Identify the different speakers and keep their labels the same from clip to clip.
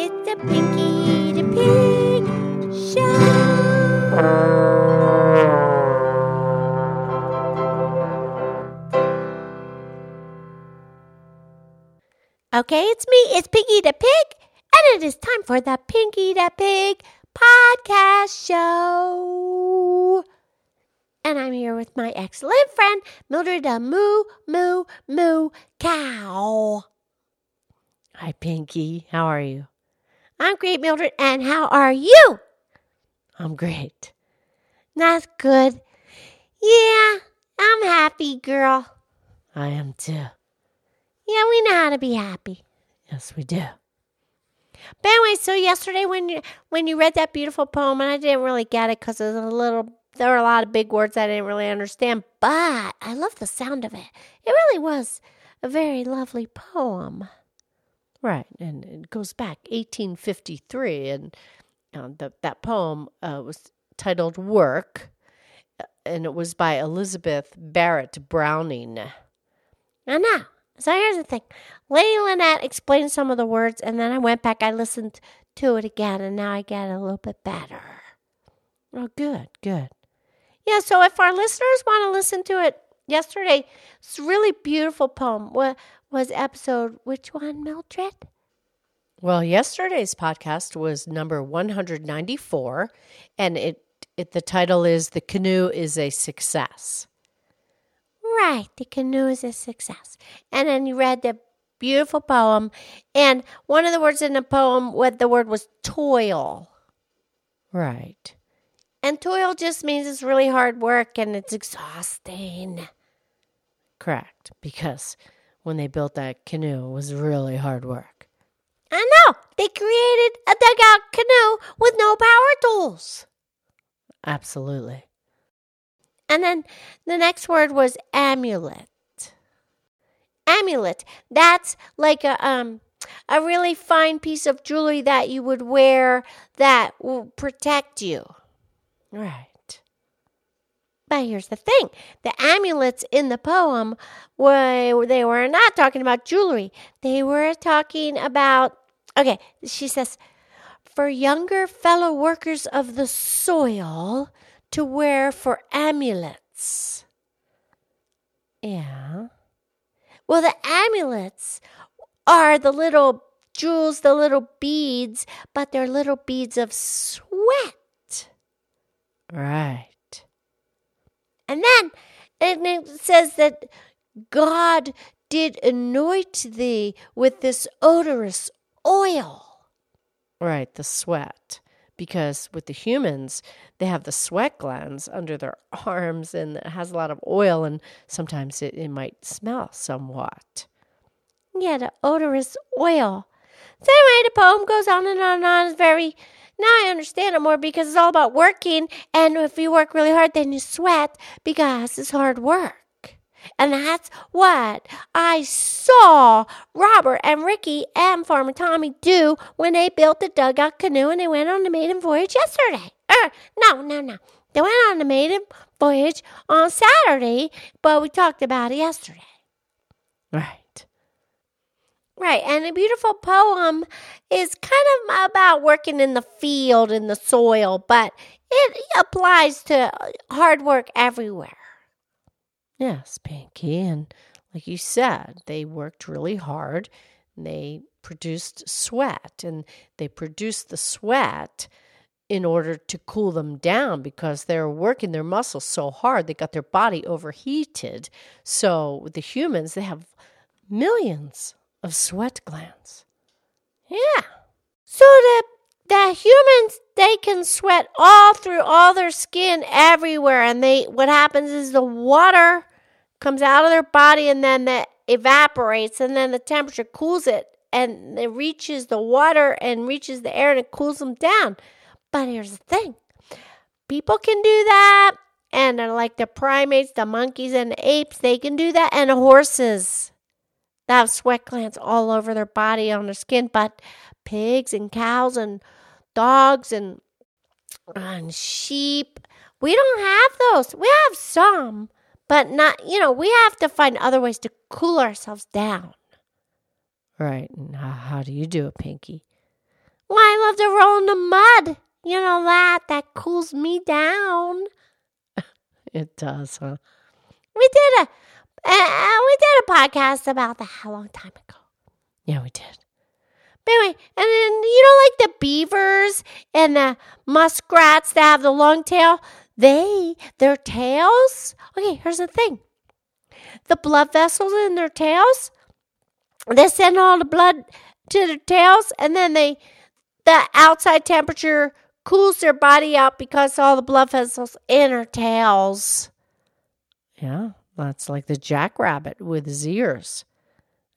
Speaker 1: It's the Pinky the Pig Show. Okay, it's me, it's Pinky the Pig, and it is time for the Pinky the Pig podcast show. And I'm here with my excellent friend, Mildred the Moo Moo Moo Cow. Hi, Pinky. How are you? I'm great, Mildred. And how are you? I'm great. That's good. Yeah, I'm happy, girl. I am too. Yeah, we know how to be happy. Yes, we do. But anyway, so yesterday when you when you read that beautiful poem, and I didn't really get it because it was a little there were a lot of big words I didn't really understand, but I love the sound of it. It really was a very lovely poem. Right, and it goes back 1853, and uh, the, that poem uh, was titled "Work," uh, and it was by Elizabeth Barrett Browning. I know. So here's the thing: Lady Lynette explained some of the words, and then I went back. I listened to it again, and now I get a little bit better. Oh, good, good. Yeah. So if our listeners want to listen to it, yesterday, it's really beautiful poem. What was episode? Which one, Mildred? Well, yesterday's podcast was number 194, and it, it the title is "The Canoe is a Success." Right, the canoe is a success. And then you read the beautiful poem, and one of the words in the poem, what the word was toil. Right. And toil just means it's really hard work and it's exhausting. Correct, because when they built that canoe, it was really hard work. I know. They created a dugout canoe with no power tools. Absolutely. And then the next word was amulet. Amulet. That's like a um a really fine piece of jewelry that you would wear that will protect you. Right. But here's the thing the amulets in the poem were they were not talking about jewelry. They were talking about okay, she says for younger fellow workers of the soil to wear for amulets. Yeah. Well, the amulets are the little jewels, the little beads, but they're little beads of sweat. Right. And then and it says that God did anoint thee with this odorous oil. Right, the sweat. Because with the humans, they have the sweat glands under their arms and it has a lot of oil, and sometimes it, it might smell somewhat. Yeah, the odorous oil. So anyway, the poem goes on and on and on. It's very now I understand it more because it's all about working, and if you work really hard, then you sweat because it's hard work. And that's what I saw Robert and Ricky and Farmer Tommy do when they built the dugout canoe and they went on the maiden voyage yesterday. Er, no, no, no. They went on the maiden voyage on Saturday, but we talked about it yesterday. Right. Right, and a beautiful poem is kind of about working in the field, in the soil, but it applies to hard work everywhere. Yes, Pinky, and like you said, they worked really hard. They produced sweat, and they produced the sweat in order to cool them down because they're working their muscles so hard they got their body overheated. So the humans, they have millions of sweat glands. Yeah. So the the humans they can sweat all through all their skin everywhere and they what happens is the water comes out of their body and then that evaporates and then the temperature cools it and it reaches the water and reaches the air and it cools them down. But here's the thing. People can do that and like the primates, the monkeys and the apes, they can do that and horses they have sweat glands all over their body on their skin, but pigs and cows and dogs and and sheep, we don't have those. We have some, but not, you know, we have to find other ways to cool ourselves down. Right. And how, how do you do it, Pinky? Well, I love to roll in the mud. You know that that cools me down.
Speaker 2: It does, huh?
Speaker 1: We did a uh, we did a podcast about that a long time ago.
Speaker 2: Yeah, we did.
Speaker 1: But anyway, and then you know, like the beavers and the muskrats that have the long tail, they their tails. Okay, here's the thing: the blood vessels in their tails, they send all the blood to their tails, and then they the outside temperature cools their body out because all the blood vessels in their tails.
Speaker 2: Yeah, that's like the jackrabbit with his ears.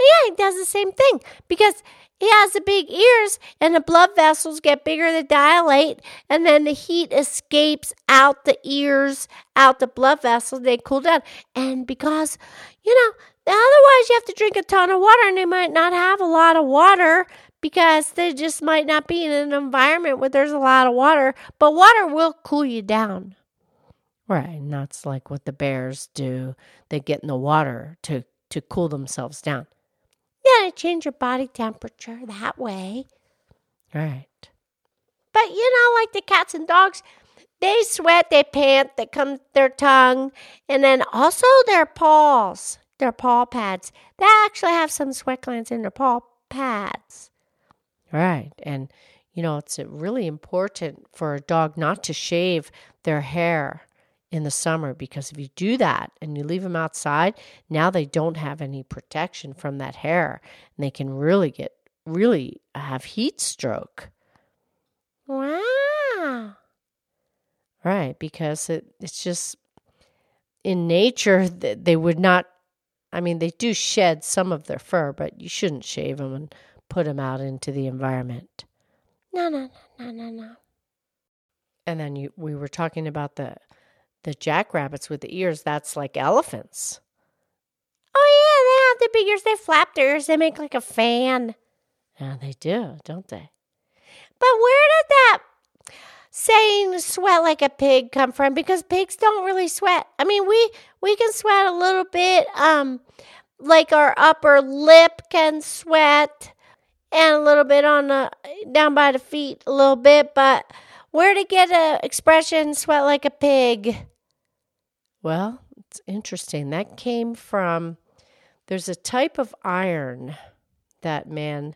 Speaker 1: Yeah, he does the same thing because he has the big ears and the blood vessels get bigger, they dilate, and then the heat escapes out the ears, out the blood vessels, they cool down. And because, you know, otherwise you have to drink a ton of water and they might not have a lot of water because they just might not be in an environment where there's a lot of water, but water will cool you down.
Speaker 2: Right, and that's like what the bears do. They get in the water to to cool themselves down.
Speaker 1: Yeah, to change your body temperature that way.
Speaker 2: Right.
Speaker 1: But you know, like the cats and dogs, they sweat, they pant, they come their tongue, and then also their paws, their paw pads. They actually have some sweat glands in their paw pads.
Speaker 2: Right. And you know, it's really important for a dog not to shave their hair in the summer because if you do that and you leave them outside, now they don't have any protection from that hair and they can really get really have heat stroke.
Speaker 1: Wow.
Speaker 2: Right, because it, it's just in nature that they would not I mean they do shed some of their fur, but you shouldn't shave them and put them out into the environment.
Speaker 1: No, no, no, no, no, no.
Speaker 2: And then you we were talking about the the jackrabbits with the ears, that's like elephants.
Speaker 1: Oh, yeah, they have the big ears. They flap their ears. They make like a fan.
Speaker 2: Yeah, they do, don't they?
Speaker 1: But where did that saying sweat like a pig come from? Because pigs don't really sweat. I mean, we we can sweat a little bit. Um, like our upper lip can sweat, and a little bit on the down by the feet, a little bit. But where to get a expression sweat like a pig?
Speaker 2: Well, it's interesting. That came from there's a type of iron that man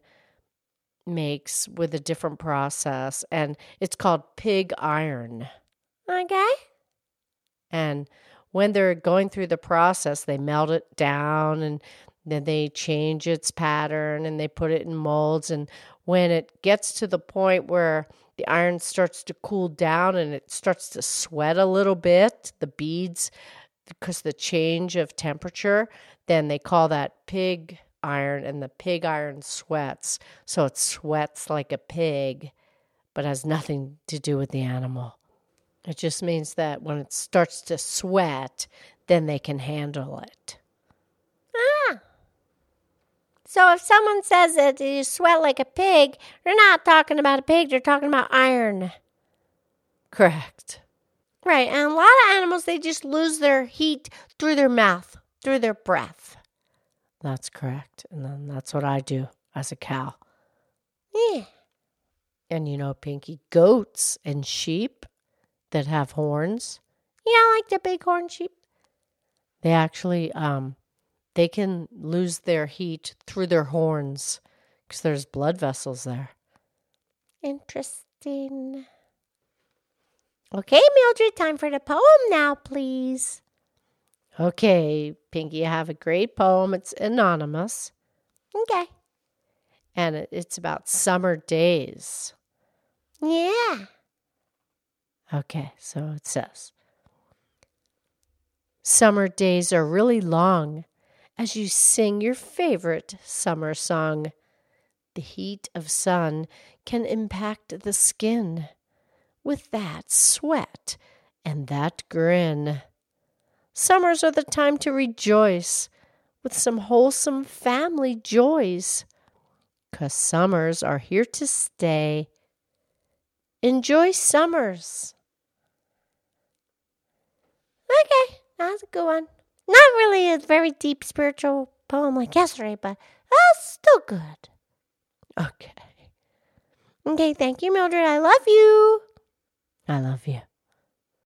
Speaker 2: makes with a different process, and it's called pig iron.
Speaker 1: Okay.
Speaker 2: And when they're going through the process, they melt it down and then they change its pattern and they put it in molds. And when it gets to the point where the iron starts to cool down and it starts to sweat a little bit, the beads, because the change of temperature, then they call that pig iron, and the pig iron sweats. So it sweats like a pig, but has nothing to do with the animal. It just means that when it starts to sweat, then they can handle it.
Speaker 1: So if someone says that you sweat like a pig, they're not talking about a pig, they're talking about iron.
Speaker 2: Correct.
Speaker 1: Right, and a lot of animals they just lose their heat through their mouth, through their breath.
Speaker 2: That's correct. And then that's what I do as a cow.
Speaker 1: Yeah.
Speaker 2: And you know, Pinky, goats and sheep that have horns,
Speaker 1: Yeah, like the bighorn sheep.
Speaker 2: they actually um they can lose their heat through their horns because there's blood vessels there.
Speaker 1: Interesting. Okay, Mildred, time for the poem now, please.
Speaker 2: Okay, Pinky, I have a great poem. It's anonymous
Speaker 1: Okay.
Speaker 2: and it's about summer days.
Speaker 1: Yeah.
Speaker 2: Okay, so it says Summer days are really long as you sing your favorite summer song. The heat of sun can impact the skin with that sweat and that grin. Summers are the time to rejoice with some wholesome family joys. 'Cause summers are here to stay. Enjoy summers.
Speaker 1: Okay, that's a good one. Not really a very deep spiritual poem like yesterday, but uh, still good.
Speaker 2: Okay.
Speaker 1: Okay, thank you, Mildred. I love you.
Speaker 2: I love you.